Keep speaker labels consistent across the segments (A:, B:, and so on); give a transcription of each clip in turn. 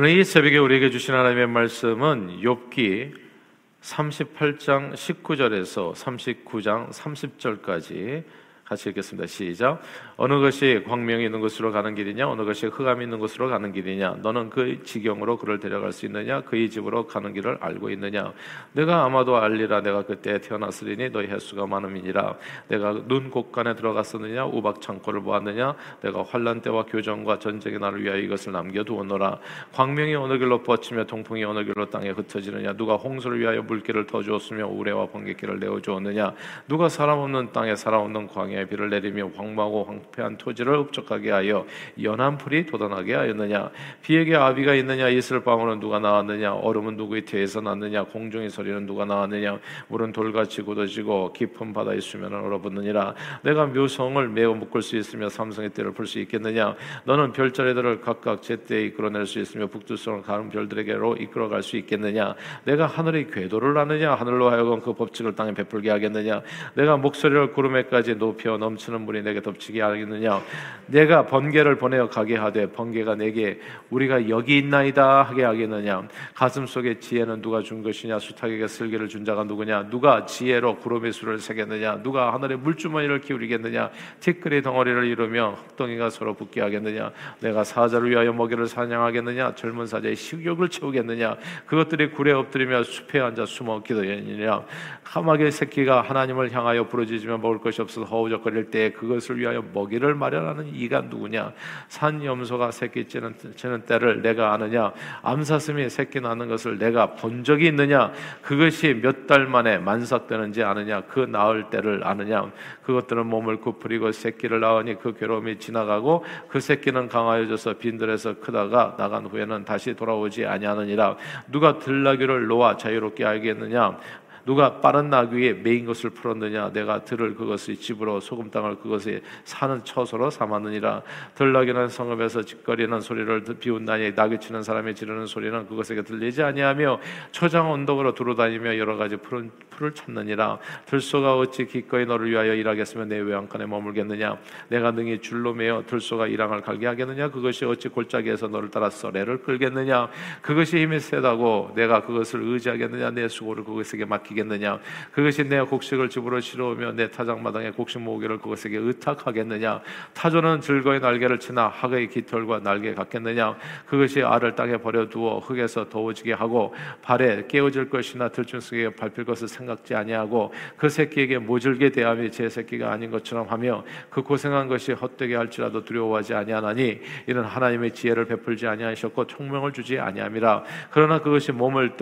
A: 오늘 이 새벽에 우리에게 주신 하나님의 말씀은 욥기 38장 19절에서 39장 30절까지 같이 읽겠습니다. 시작. 어느 것이 광명이 있는 곳으로 가는 길이냐? 어느 것이 흑암이 있는 곳으로 가는 길이냐? 너는 그 지경으로 그를 데려갈 수 있느냐? 그의 집으로 가는 길을 알고 있느냐? 내가 아마도 알리라. 내가 그때 태어났으리니 너희 횟수가 많음이니라. 내가 눈 곳간에 들어갔었느냐? 우박 창고를 보았느냐? 내가 환란 때와 교정과 전쟁의 날을 위하여 이것을 남겨두었노라. 광명이 어느 길로 뻗치며 동풍이 어느 길로 땅에 흩어지느냐? 누가 홍수를 위하여 물길을 터주었으며 우레와 번개길을 내어 주었느냐? 누가 사람 없는 땅에 사람 없는 광 야에 비를 내리며 황무하고 황 황폐한 토지를 흡족하게 하여 연한 풀이 돋아나게 하였느냐? 비에게 아비가 있느냐? 이슬 방울은 누가 나왔느냐? 얼음은 누구의 태에서 났느냐? 공중의 소리는 누가 나왔느냐? 물은 돌같이 굳어지고 깊은 바다의 수면은 얼어붙느니라. 내가 묘성을 매우 묶을 수 있으며 삼성의 때를 풀 수 있겠느냐? 너는 별자리들을 각각 제때에 이끌어낼 수 있으며 북두성을 가는 별들에게로 이끌어갈 수 있겠느냐? 내가 하늘의 궤도를 아느냐? 하늘로 하여금 그 법칙을 땅에 베풀게 하겠느냐? 내가 목소리를 구름에까지 높여 넘치는 물이 내게 덮치게 하겠느냐? 내가 번개를 보내어 가게 하되 번개가 내게 우리가 여기 있나이다 하게 하겠느냐? 가슴 속에 지혜는 누가 준 것이냐? 수탉에게 슬기를 준 자가 누구냐? 누가 지혜로 구름의 수를 세겠느냐? 누가 하늘의 물주머니를 기울이겠느냐? 티끌이 덩어리를 이루며 흙덩이가 서로 붙게 하겠느냐? 내가 사자를 위하여 먹이를 사냥하겠느냐? 젊은 사자의 식욕을 채우겠느냐? 그것들이 굴에 엎드리며 숲에 앉아 숨어 기도하느냐? 카마의 새끼가 하나님을 향하여 부르짖으며 먹을 것이 없어서 허우적 거릴 때 그것을 위하여 먹이를 마련하는 이가 누구냐? 산 염소가 새끼 찌는, 찌는 때를 내가 아느냐? 암사슴이 새끼 낳는 것을 내가 본 적이 있느냐? 그것이 몇 달 만에 만삭되는지 아느냐? 그 나을 때를 아느냐? 그것들은 몸을 구부리고 새끼를 낳으니 그 괴로움이 지나가고 그 새끼는 강하여져서 빈들에서 크다가 나간 후에는 다시 돌아오지 아니하느니라. 누가 들나귀를 놓아 자유롭게 알겠느냐? 누가 빠른 나귀에 매인 것을 풀었느냐? 내가 들을 그것의 집으로 소금 땅을 그것이 사는 처소로 삼았느니라. 들나귀는 성읍에서 지껄이는 소리를 비웃나니 나귀 치는 사람이 지르는 소리는 그것에게 들리지 아니하며 초장 언덕으로 두루 다니며 여러 가지 푸른 풀을 찾느니라. 들소가 어찌 기꺼이 너를 위하여 일하겠으며 내 외양간에 머물겠느냐? 내가 능히 줄로 매어 들소가 이랑을 갈게 하겠느냐? 그것이 어찌 골짜기에서 너를 따라 썰애를 끌겠느냐? 그것이 힘이 세다고 내가 그것을 의지하겠느냐? 내 수고를 그것에게 맡기겠느냐 하겠느냐? 그것이 내 곡식을 집으로 실어오며 내 타작마당에 곡식 모으기를 그것에게 의탁하겠느냐? 타조는 즐거이 날개를 치나 학의 깃털과 날개 같겠느냐? 그것이 알을 땅에 버려두어 흙에서 더워지게 하고 발에 깨어질 것이나 들짐승에게 밟힐 것을 생각지 아니하고 그 새끼에게 모질게 대함이 제 새끼가 아닌 것처럼 하며 그 고생한 것이 헛되게 할지라도 두려워하지 아니하나니 이는 하나님의 지혜를 베풀지 아니하셨고 총명을 주지 아니함이라. 그러나 그것이 몸을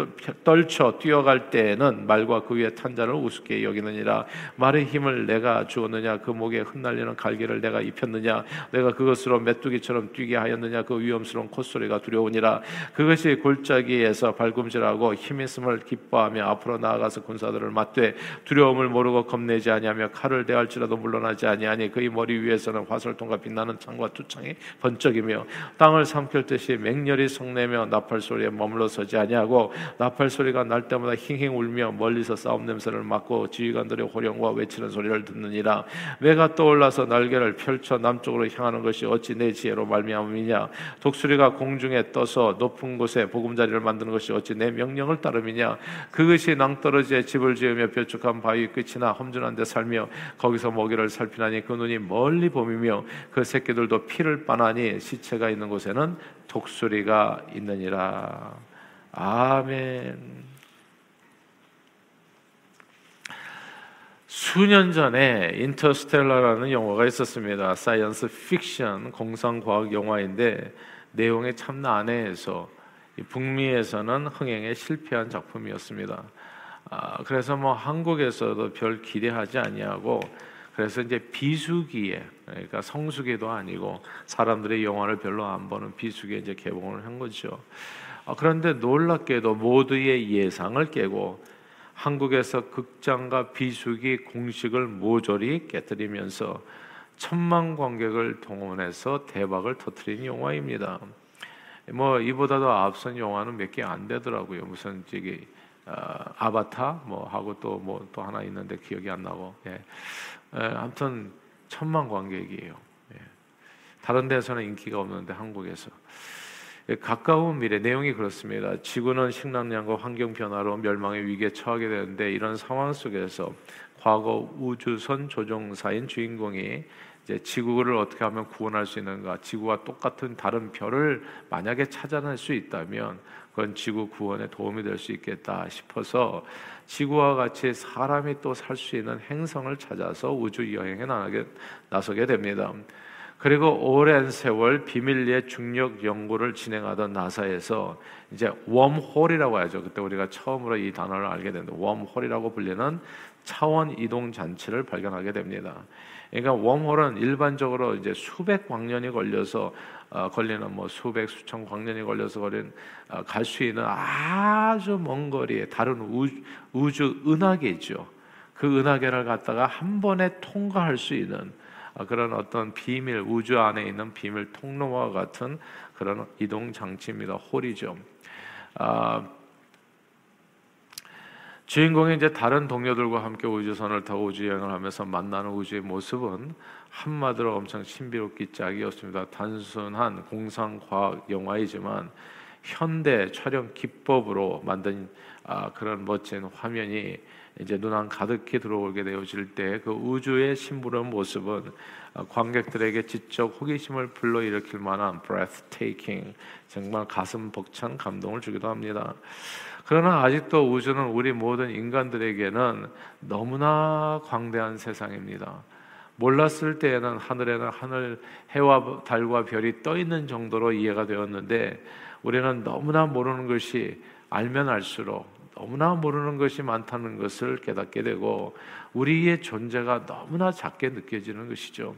A: 떨쳐 뛰어갈 때에는 말 말과 그 위에 탄 자를 우습게 여기느니라. 말의 힘을 내가 주었느냐? 그 목에 흩날리는 갈기를 내가 입혔느냐? 내가 그것으로 메뚜기처럼 뛰게 하였느냐? 그 위험스러운 콧소리가 두려우니라. 그것이 골짜기에서 발꿈질하고 힘 있음을 기뻐하며 앞으로 나아가서 군사들을 맞되 두려움을 모르고 겁내지 아니하며 칼을 대할지라도 물러나지 아니하니 그의 머리 위에서는 화살통과 빛나는 창과 투창이 번쩍이며 땅을 삼킬 듯이 맹렬히 성내며 나팔 소리에 머물러 서지 아니하고 나팔 소리가 날 때마다 힝힝 울며 멀리 멀리서 싸움 냄새를 맡고 지휘관들의 호령과 외치는 소리를 듣느니라. 외가 떠올라서 날개를 펼쳐 남쪽으로 향하는 것이 어찌 내 지혜로 말미암음이냐? 독수리가 공중에 떠서 높은 곳에 보금자리를 만드는 것이 어찌 내 명령을 따름이냐? 그것이 낭떠러지에 집을 지으며 뾰족한 바위 끝이나 험준한 데 살며 거기서 먹이를 살피나니 그 눈이 멀리 봄이며 그 새끼들도 피를 빠나니 시체가 있는 곳에는 독수리가 있느니라. 아멘. 수년 전에 인터스텔라라는 영화가 있었습니다. science fiction 공상 과학 영화인데 내용이 참 난해해서 북미에서는 흥행에 실패한 작품이었습니다. 아, 그래서 뭐 한국에서도 별 기대하지 아니하고 그래서 이제 비수기에 그러니까 성수기도 아니고 사람들의 영화를 별로 안 보는 비수기에 이제 개봉을 한 거죠. 아, 그런데 놀랍게도 모두의 예상을 깨고 한국에서 극장과 비수기 공식을 모조리 깨뜨리면서 천만 관객을 동원해서 대박을 터트린 영화입니다. 뭐 이보다도 앞선 영화는 몇 개 안 되더라고요. 무슨 저기 어, 아바타 뭐 하고 또 뭐또 뭐 하나 있는데 기억이 안 나고. 예. 에, 아무튼 천만 관객이에요. 예. 다른 데서는 인기가 없는데 한국에서 가까운 미래 내용이 그렇습니다. 지구는 식량난과 환경 변화로 멸망의 위기에 처하게 되는데 이런 상황 속에서 과거 우주선 조종사인 주인공이 이제 지구를 어떻게 하면 구원할 수 있는가? 지구와 똑같은 다른 별을 만약에 찾아낼 수 있다면 그건 지구 구원에 도움이 될 수 있겠다 싶어서 지구와 같이 사람이 또 살 수 있는 행성을 찾아서 우주 여행에 나서게 됩니다. 그리고 오랜 세월 비밀리에 중력 연구를 진행하던 나사에서 이제 웜홀이라고 하죠. 그때 우리가 처음으로 이 단어를 알게 되는데 웜홀이라고 불리는 차원 이동 장치를 발견하게 됩니다. 그러니까 웜홀은 일반적으로 이제 수백 광년이 걸려서 어, 걸리는 뭐 수백 수천 광년이 걸려서 걸린 어, 갈수 있는 아주 먼 거리에 다른 우주, 우주 은하계죠. 그 은하계를 갖다가 한 번에 통과할 수 있는 어, 그런 어떤 비밀 우주 안에 있는 비밀 통로와 같은 그런 이동 장치입니다. 홀이죠. 아, 주인공이 이제 다른 동료들과 함께 우주선을 타고 우주 여행을 하면서 만나는 우주의 모습은 한마디로 엄청 신비롭기 짝이었습니다. 단순한 공상 과학 영화이지만 현대 촬영 기법으로 만든 아, 그런 멋진 화면이 이제 눈안 가득히 들어오게 되어질 때 그 우주의 심부름 모습은 관객들에게 지적 호기심을 불러일으킬 만한 breathtaking 정말 가슴 벅찬 감동을 주기도 합니다. 그러나 아직도 우주는 우리 모든 인간들에게는 너무나 광대한 세상입니다. 몰랐을 때에는 하늘에는 하늘 해와 달과 별이 떠 있는 정도로 이해가 되었는데 우리는 너무나 모르는 것이 알면 알수록 너무나 모르는 것이 많다는 것을 깨닫게 되고 우리의 존재가 너무나 작게 느껴지는 것이죠.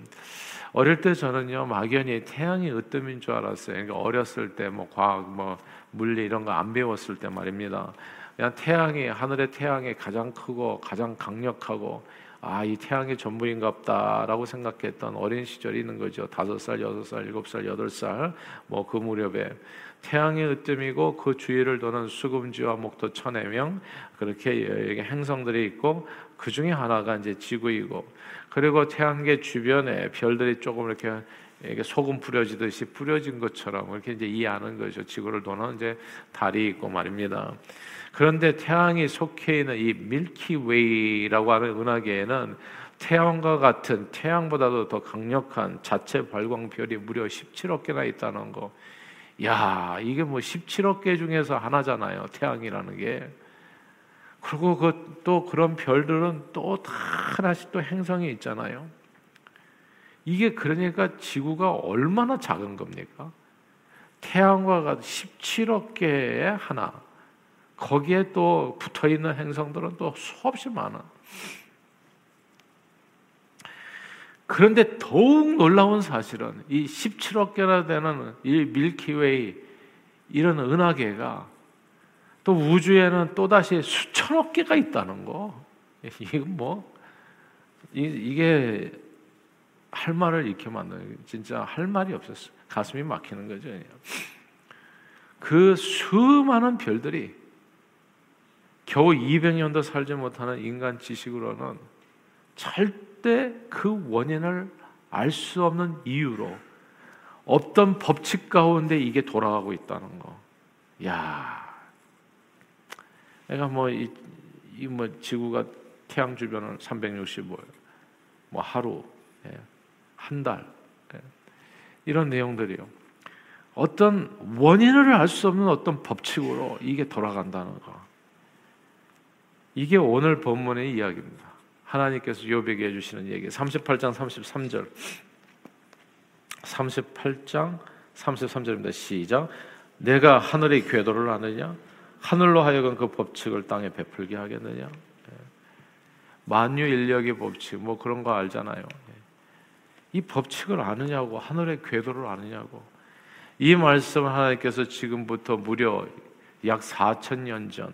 A: 어릴 때 저는요 막연히 태양이 으뜸인 줄 알았어요. 그러니까 어렸을 때 뭐 과학 뭐 물리 이런 거 안 배웠을 때 말입니다. 그냥 태양이 하늘의 태양이 가장 크고 가장 강력하고 아, 이 태양이 전부인갑다라고 생각했던 어린 시절이 있는 거죠. 다섯 살, 여섯 살, 일곱 살, 여덟 살, 뭐 그 무렵에 태양의 으뜸이고 그 주위를 도는 수금지와 목도 천여 명 그렇게 행성들이 있고 그 중에 하나가 이제 지구이고 그리고 태양계 주변에 별들이 조금 이렇게 이게 소금 뿌려지듯이 뿌려진 것처럼 이렇게 이제 이해하는 거죠. 지구를 도는 이제 달이 있고 말입니다. 그런데 태양이 속해 있는 이 밀키웨이라고 하는 은하계에는 태양과 같은 태양보다도 더 강력한 자체 발광별이 무려 17억 개나 있다는 거. 야, 이게 뭐 17억 개 중에서 하나잖아요. 태양이라는 게. 그리고 그 또 그런 별들은 또다 하나씩 또 행성이 있잖아요. 이게 그러니까 지구가 얼마나 작은 겁니까? 태양과 17억 개의 하나. 거기에 또 붙어 있는 행성들은 또 수없이 많아. 그런데 더욱 놀라운 사실은 이 17억 개나 되는 이 밀키웨이 이런 은하계가 또 우주에는 또 다시 수천억 개가 있다는 거. 이건 뭐 이게 할 말을 잃게 만드는 진짜 할 말이 없었어. 가슴이 막히는 거죠. 그 수많은 별들이 겨우 200년도 살지 못하는 인간 지식으로는 절 대그 원인을 알 수 없는 이유로 어떤 법칙 가운데 이게 돌아가고 있다는 거. 야, 내가 뭐이뭐 지구가 태양 주변을 365일, 뭐 하루, 예, 한 달, 예, 이런 내용들이요. 어떤 원인을 알 수 없는 어떤 법칙으로 이게 돌아간다는 거. 이게 오늘 본문의 이야기입니다. 하나님께서 욥에게 해 주시는 얘기. 38장 33절. 38장 33절입니다. 시작. 내가 하늘의 궤도를 아느냐? 하늘로 하여금 그 법칙을 땅에 베풀게 하겠느냐? 예. 만유 인력의 법칙 뭐 그런 거 알잖아요. 예. 이 법칙을 아느냐고 하늘의 궤도를 아느냐고 이 말씀을 하나님께서 지금부터 무려 약 4천 년 전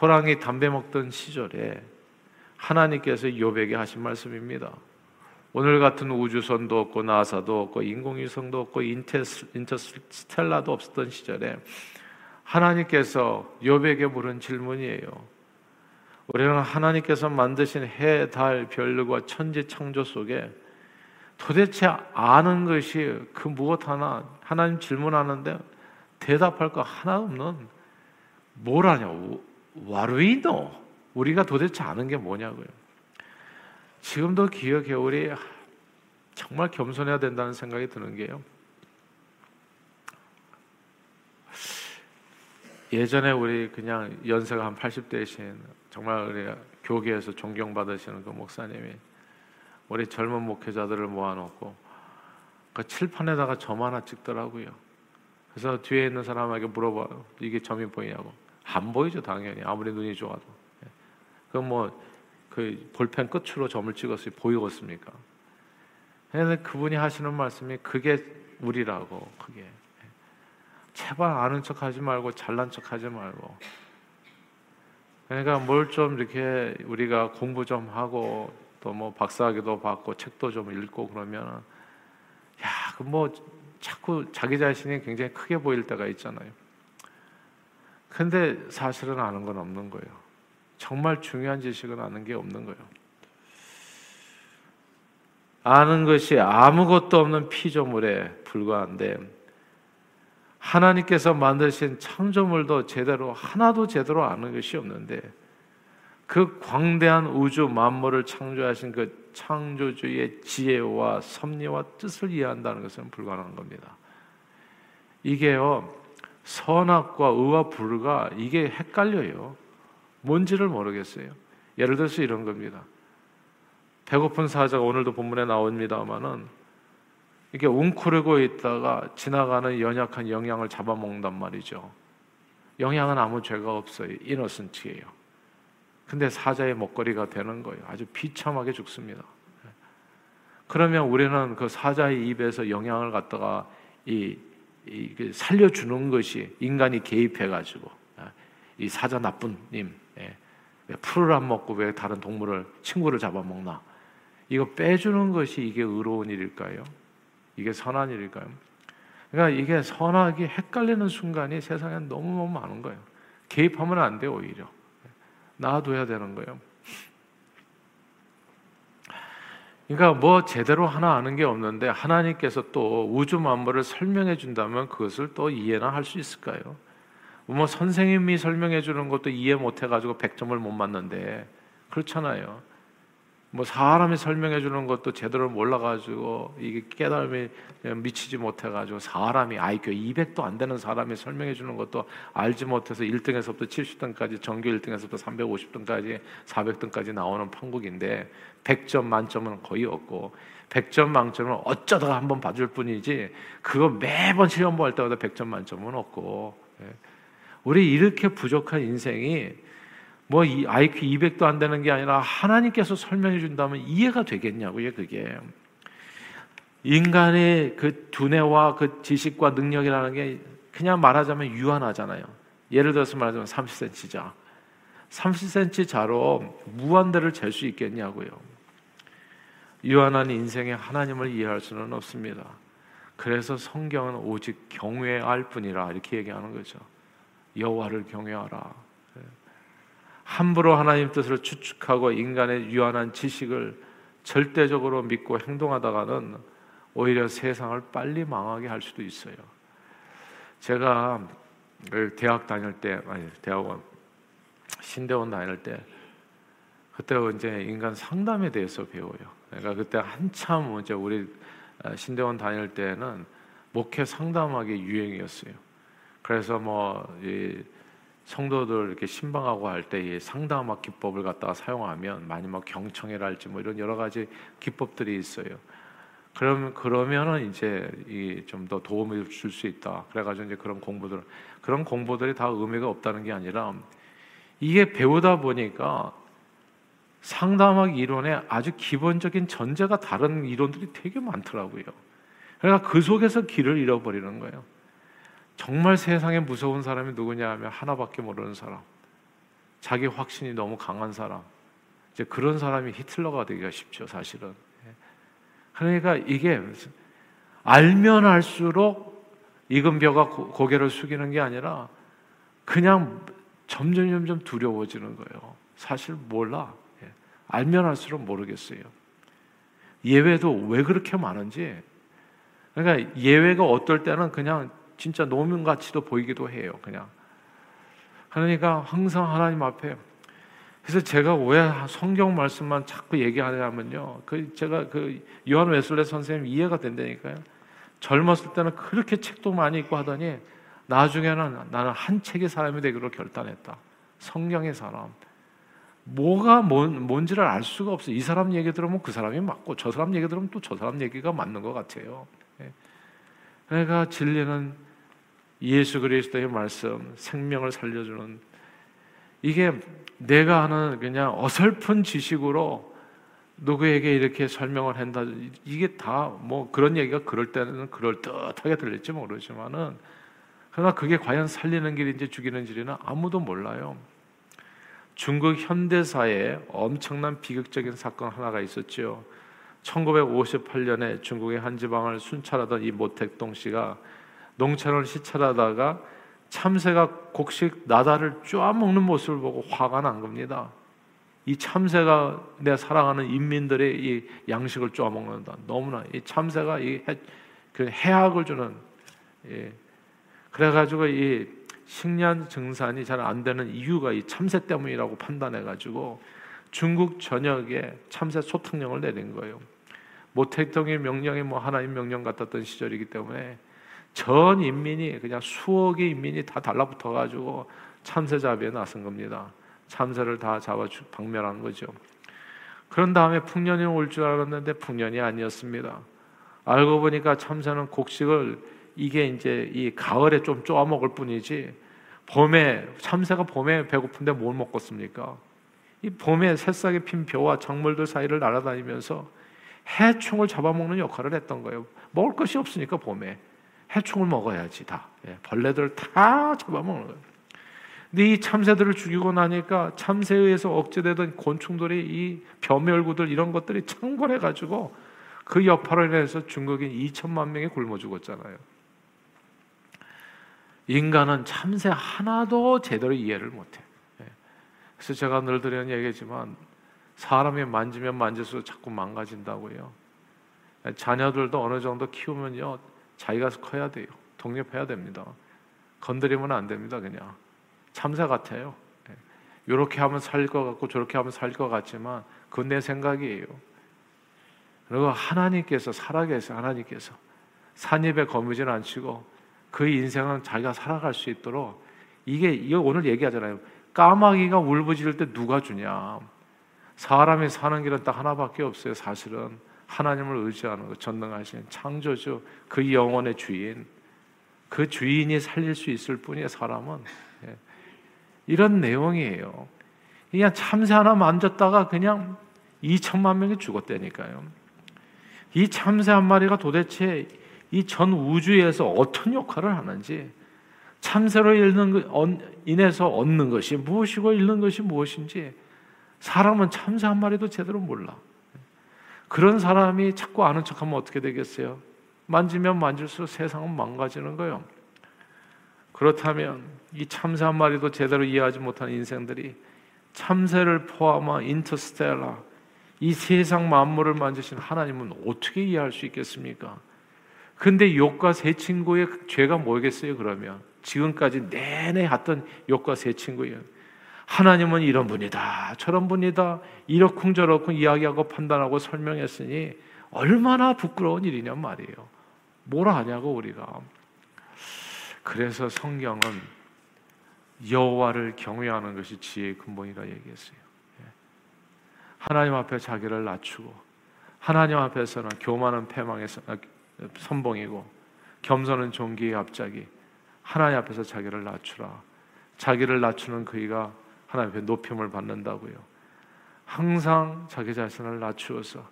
A: 호랑이 담배 먹던 시절에 하나님께서 욥에게 하신 말씀입니다. 오늘 같은 우주선도 없고 나사도 없고 인공위성도 없고 인터스텔라도 없었던 시절에 하나님께서 욥에게 물은 질문이에요. 우리는 하나님께서 만드신 해, 달, 별과 천지 창조 속에 도대체 아는 것이 그 무엇 하나 하나님 질문하는데 대답할 거 하나 없는 뭘 하냐? 와루이노. 우리가 도대체 아는 게 뭐냐고요. 지금도 기억해 우리 정말 겸손해야 된다는 생각이 드는 게요. 예전에 우리 그냥 연세가 한 80대이신 정말 우리 교계에서 존경받으시는 그 목사님이 우리 젊은 목회자들을 모아놓고 그 칠판에다가 점 하나 찍더라고요. 그래서 뒤에 있는 사람에게 물어봐요. 이게 점이 보이냐고. 안 보이죠, 당연히. 아무리 눈이 좋아도. 예. 그럼 뭐, 그 볼펜 끝으로 점을 찍었으니 보이겠습니까? 근데 그분이 하시는 말씀이 그게 우리라고, 그게. 제발 아는 척 하지 말고 잘난 척 하지 말고. 그러니까 뭘 좀 이렇게 우리가 공부 좀 하고 또 뭐 박사학위도 받고 책도 좀 읽고 그러면 야, 그 뭐 자꾸 자기 자신이 굉장히 크게 보일 때가 있잖아요. 근데 사실은 아는 건 없는 거예요. 정말 중요한 지식은 아는 게 없는 거예요. 아는 것이 아무것도 없는 피조물에 불과한데 하나님께서 만드신 창조물도 제대로 하나도 제대로 아는 것이 없는데 그 광대한 우주 만물을 창조하신 그 창조주의 지혜와 섭리와 뜻을 이해한다는 것은 불가능한 겁니다. 이게요 선악과 의와 불가 이게 헷갈려요. 뭔지를 모르겠어요. 예를 들어서 이런 겁니다. 배고픈 사자가 오늘도 본문에 나옵니다만은 이게 웅크리고 있다가 지나가는 연약한 영양을 잡아먹는단 말이죠. 영양은 아무 죄가 없어요. 이너선트예요. 근데 사자의 먹거리가 되는 거예요. 아주 비참하게 죽습니다. 그러면 우리는 그 사자의 입에서 영양을 갖다가 이, 이그 살려주는 것이 인간이 개입해가지고 이 사자 나쁜님 예. 풀을 안 먹고 왜 다른 동물을 친구를 잡아먹나? 이거 빼주는 것이 이게 의로운 일일까요? 이게 선한 일일까요? 그러니까 이게 선악이 헷갈리는 순간이 세상에 너무 너무 많은 거예요. 개입하면 안 돼요, 오히려. 놔둬야 되는 거예요. 그러니까 뭐 제대로 하나 아는 게 없는데 하나님께서 또 우주 만물을 설명해 준다면 그것을 또 이해나 할 수 있을까요? 뭐 선생님이 설명해 주는 것도 이해 못 해가지고 100점을 못 맞는데 그렇잖아요. 뭐 사람이 설명해 주는 것도 제대로 몰라가지고 이게 깨달음이 미치지 못해가지고 사람이 IQ 200도 안 되는 사람이 설명해 주는 것도 알지 못해서 1등에서부터 70등까지 전교 1등에서부터 350등까지 400등까지 나오는 판국인데 100점 만점은 거의 없고 100점 만점은 어쩌다가 한번 봐줄 뿐이지 그거 매번 시험 볼 때마다 100점 만점은 없고 예. 우리 이렇게 부족한 인생이 뭐 IQ 200도 안 되는 게 아니라 하나님께서 설명해 준다면 이해가 되겠냐고요, 그게. 인간의 그 두뇌와 그 지식과 능력이라는 게 그냥 말하자면 유한하잖아요. 예를 들어서 말하자면 30cm자. 30cm 자로 무한대를 잴 수 있겠냐고요. 유한한 인생에 하나님을 이해할 수는 없습니다. 그래서 성경은 오직 경외할 뿐이라 이렇게 얘기하는 거죠. 여호와를 경외하라. 함부로 하나님 뜻을 추측하고 인간의 유한한 지식을 절대적으로 믿고 행동하다가는 오히려 세상을 빨리 망하게 할 수도 있어요. 제가 대학 다닐 때, 아니 대학원 신대원 다닐 때 그때 이제 인간 상담에 대해서 배워요. 그러니까 그때 한참 이제 우리 신대원 다닐 때는 목회 상담하기 유행이었어요. 그래서 뭐이 성도들 이렇게 신방하고 할때 상담학 기법을 갖다가 사용하면 많이 뭐 경청이랄지 뭐 이런 여러 가지 기법들이 있어요. 그러면 그러면은 이제 좀 더 도움을 줄 수 있다. 그래가지고 이제 그런 공부들 그런 공부들이 다 의미가 없다는 게 아니라 이게 배우다 보니까 상담학 이론의 아주 기본적인 전제가 다른 이론들이 되게 많더라고요. 그러니까 그 속에서 길을 잃어버리는 거예요. 정말 세상에 무서운 사람이 누구냐 하면 하나밖에 모르는 사람. 자기 확신이 너무 강한 사람. 이제 그런 사람이 히틀러가 되기가 쉽죠, 사실은. 그러니까 이게 알면 알수록 이금벼가 고개를 숙이는 게 아니라 그냥 점점 점점 두려워지는 거예요. 사실 몰라. 예. 알면 알수록 모르겠어요. 예외도 왜 그렇게 많은지. 그러니까 예외가 어떨 때는 그냥 진짜 노면 같이도 보이기도 해요. 그냥 그러니까 항상 하나님 앞에 그래서 제가 왜 성경 말씀만 자꾸 얘기하냐면요. 그 제가 그 요한 웨슬레 선생님 이해가 된다니까요. 젊었을 때는 그렇게 책도 많이 읽고 하더니 나중에는 나는 한 책의 사람이 되기로 결단했다. 성경의 사람. 뭐가 뭔, 뭔지를 알 수가 없어. 이 사람 얘기 들으면 그 사람이 맞고 저 사람 얘기 들으면 또 저 사람 얘기가 맞는 것 같아요. 예. 그러니까 진리는 예수 그리스도의 말씀, 생명을 살려주는 이게 내가 하는 그냥 어설픈 지식으로 누구에게 이렇게 설명을 한다. 이게 다 뭐 그런 얘기가 그럴 때는 그럴 듯하게 들릴지 모르지만은 그러나 그게 과연 살리는 길인지 죽이는 길이는 아무도 몰라요. 중국 현대사에 엄청난 비극적인 사건 하나가 있었죠. 1958년에 중국의 한 지방을 순찰하던 이 모택동 씨가 농촌을 시찰하다가 참새가 곡식 나다를 쪼아먹는 모습을 보고 화가 난 겁니다. 이 참새가 내 사랑하는 인민들의 이 양식을 쪼아먹는다. 너무나 이 참새가 이 해, 그 해악을 주는 예. 그래가지고 이 식량 증산이 잘 안 되는 이유가 이 참새 때문이라고 판단해가지고 중국 전역에 참새 소탕령을 내린 거예요. 모택동의 명령이 뭐 하나님 명령 같았던 시절이기 때문에 전 인민이 그냥 수억의 인민이 다 달라붙어 가지고 참새 잡이에 나선 겁니다. 참새를 다 잡아 박멸한 거죠. 그런 다음에 풍년이 올 줄 알았는데 풍년이 아니었습니다. 알고 보니까 참새는 곡식을 이게 이제 이 가을에 좀 쪼아 먹을 뿐이지 봄에 참새가 봄에 배고픈데 뭘 먹겠습니까? 이 봄에 새싹이 핀 벼와 작물들 사이를 날아다니면서 해충을 잡아먹는 역할을 했던 거예요. 먹을 것이 없으니까 봄에 해충을 먹어야지 다 예, 벌레들을 다 잡아먹는 거예요. 근데 이 참새들을 죽이고 나니까 참새에 의해서 억제되던 곤충들이 이 벼멸구들 이런 것들이 창궐해 가지고 그 여파로 인해서 중국인 2천만 명이 굶어 죽었잖아요. 인간은 참새 하나도 제대로 이해를 못해. 예. 그래서 제가 늘 드리는 얘기지만 사람이 만지면 만질수록 자꾸 망가진다고요. 자녀들도 어느 정도 키우면요 자기가 커야 돼요. 독립해야 됩니다. 건드리면 안 됩니다. 그냥 참새 같아요. 이렇게 예. 하면 살 것 같고 저렇게 하면 살 것 같지만 그건 내 생각이에요. 그리고 하나님께서 살아계세요. 하나님께서 산입에 거미줄 안 치고 그 인생은 자기가 살아갈 수 있도록 이게 이거 오늘 얘기하잖아요. 까마귀가 울부짖을 때 누가 주냐? 사람이 사는 길은 딱 하나밖에 없어요. 사실은 하나님을 의지하는 것, 전능하신 창조주, 그 영혼의 주인, 그 주인이 살릴 수 있을 뿐이에요. 사람은 예. 이런 내용이에요. 그냥 참새 하나 만졌다가 그냥 2천만 명이 죽었다니까요. 이 참새 한 마리가 도대체 이 전 우주에서 어떤 역할을 하는지 참새로 인해서 얻는 것이 무엇이고 잃는 것이 무엇인지 사람은 참새 한 마리도 제대로 몰라. 그런 사람이 자꾸 아는 척하면 어떻게 되겠어요? 만지면 만질수록 세상은 망가지는 거예요. 그렇다면 이 참새 한 마리도 제대로 이해하지 못한 인생들이 참새를 포함한 인터스텔라 이 세상 만물을 만드신 하나님은 어떻게 이해할 수 있겠습니까? 근데 욕과 새 친구의 죄가 뭐겠어요? 그러면 지금까지 내내 했던 욕과 새 친구예요. 하나님은 이런 분이다, 저런 분이다, 이러쿵저러쿵 이야기하고 판단하고 설명했으니 얼마나 부끄러운 일이냐 말이에요. 뭘 하냐고 우리가. 그래서 성경은 여호와를 경외하는 것이 지혜의 근본이라 얘기했어요. 예. 하나님 앞에 자기를 낮추고 하나님 앞에서는 교만은 패망의 아, 선봉이고 겸손은 종기의 앞자기 하나님 앞에서 자기를 낮추라. 자기를 낮추는 그이가 하나님 앞에 높임을 받는다고요. 항상 자기 자신을 낮추어서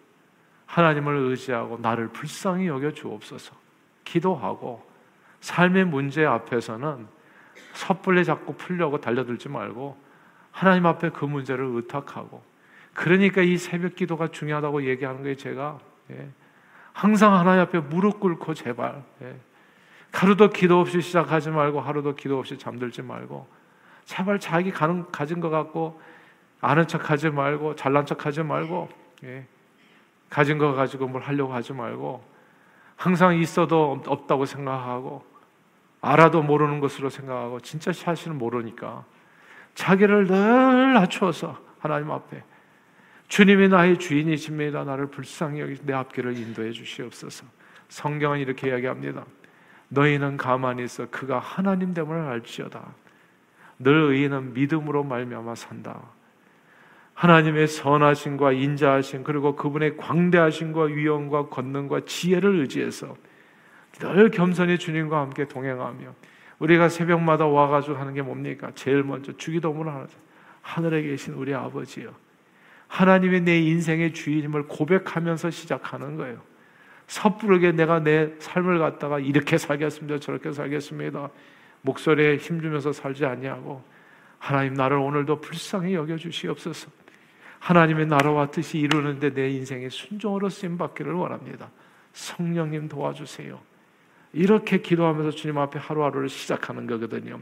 A: 하나님을 의지하고 나를 불쌍히 여겨 주옵소서. 기도하고 삶의 문제 앞에서는 섣불리 자꾸 풀려고 달려들지 말고 하나님 앞에 그 문제를 의탁하고 그러니까 이 새벽 기도가 중요하다고 얘기하는 거예요. 제가 예. 항상 하나님 앞에 무릎 꿇고 제발 예. 하루도 기도 없이 시작하지 말고 하루도 기도 없이 잠들지 말고 제발 자기 가는, 가진 것 같고 아는 척 하지 말고 잘난 척 하지 말고 예. 가진 거 가지고 뭘 하려고 하지 말고 항상 있어도 없다고 생각하고
B: 알아도 모르는 것으로 생각하고 진짜 사실은 모르니까 자기를 늘 낮추어서 하나님 앞에 주님이 나의 주인이십니다. 나를 불쌍히 여기 내 앞길을 인도해 주시옵소서. 성경은 이렇게 이야기합니다. 너희는 가만히 있어 그가 하나님 됨을 알지어다. 늘 의인은 믿음으로 말미암아 산다. 하나님의 선하심과 인자하심 그리고 그분의 광대하심과 위엄과 권능과 지혜를 의지해서 늘 겸손히 주님과 함께 동행하며 우리가 새벽마다 와가지고 하는 게 뭡니까? 제일 먼저 주기도문을 하죠. 하늘에 계신 우리 아버지요. 하나님의 내 인생의 주인임을 고백하면서 시작하는 거예요. 섣부르게 내가 내 삶을 갖다가 이렇게 살겠습니다. 저렇게 살겠습니다. 목소리에 힘주면서 살지 아니하고 하나님 나를 오늘도 불쌍히 여겨 주시옵소서. 하나님의 나라와 뜻이 이루는데 내 인생의 순종으로 쓰임 받기를 원합니다. 성령님 도와주세요. 이렇게 기도하면서 주님 앞에 하루하루를 시작하는 거거든요.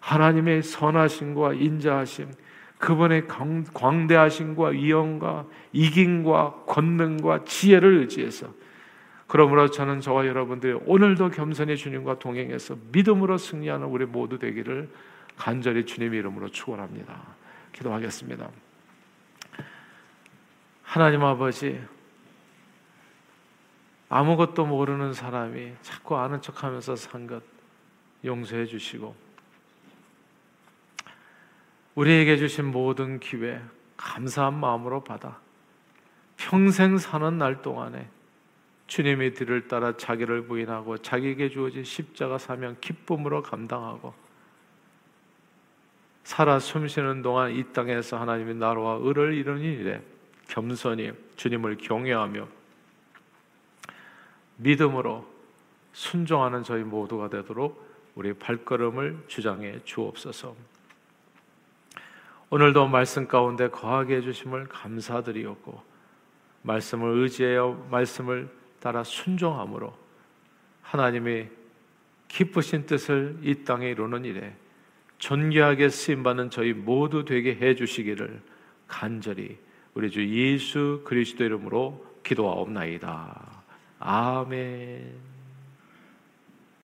B: 하나님의 선하심과 인자하심, 그분의 광대하심과 위엄과 이김과 권능과 지혜를 의지해서 그러므로 저는 저와 여러분들이 오늘도 겸손히 주님과 동행해서 믿음으로 승리하는 우리 모두 되기를 간절히 주님의 이름으로 축원합니다. 기도하겠습니다. 하나님 아버지 아무것도 모르는 사람이 자꾸 아는 척하면서 산 것 용서해 주시고 우리에게 주신 모든 기회 감사한 마음으로 받아 평생 사는 날 동안에 주님의 뒤를 따라 자기를 부인하고 자기에게 주어진 십자가 사명 기쁨으로 감당하고 살아 숨쉬는 동안 이 땅에서 하나님의 나라와 의를 이루는 일에 겸손히 주님을 경외하며 믿음으로 순종하는 저희 모두가 되도록 우리 발걸음을 주장해 주옵소서. 오늘도 말씀 가운데 거하게 해주심을 감사드리었고 말씀을 의지하여 말씀을 따라 순종함으로 하나님의 기쁘신 뜻을 이 땅에 이루는 일에 존귀하게 쓰임받는 저희 모두 되게 해주시기를 간절히 우리 주 예수 그리스도 이름으로 기도하옵나이다. 아멘.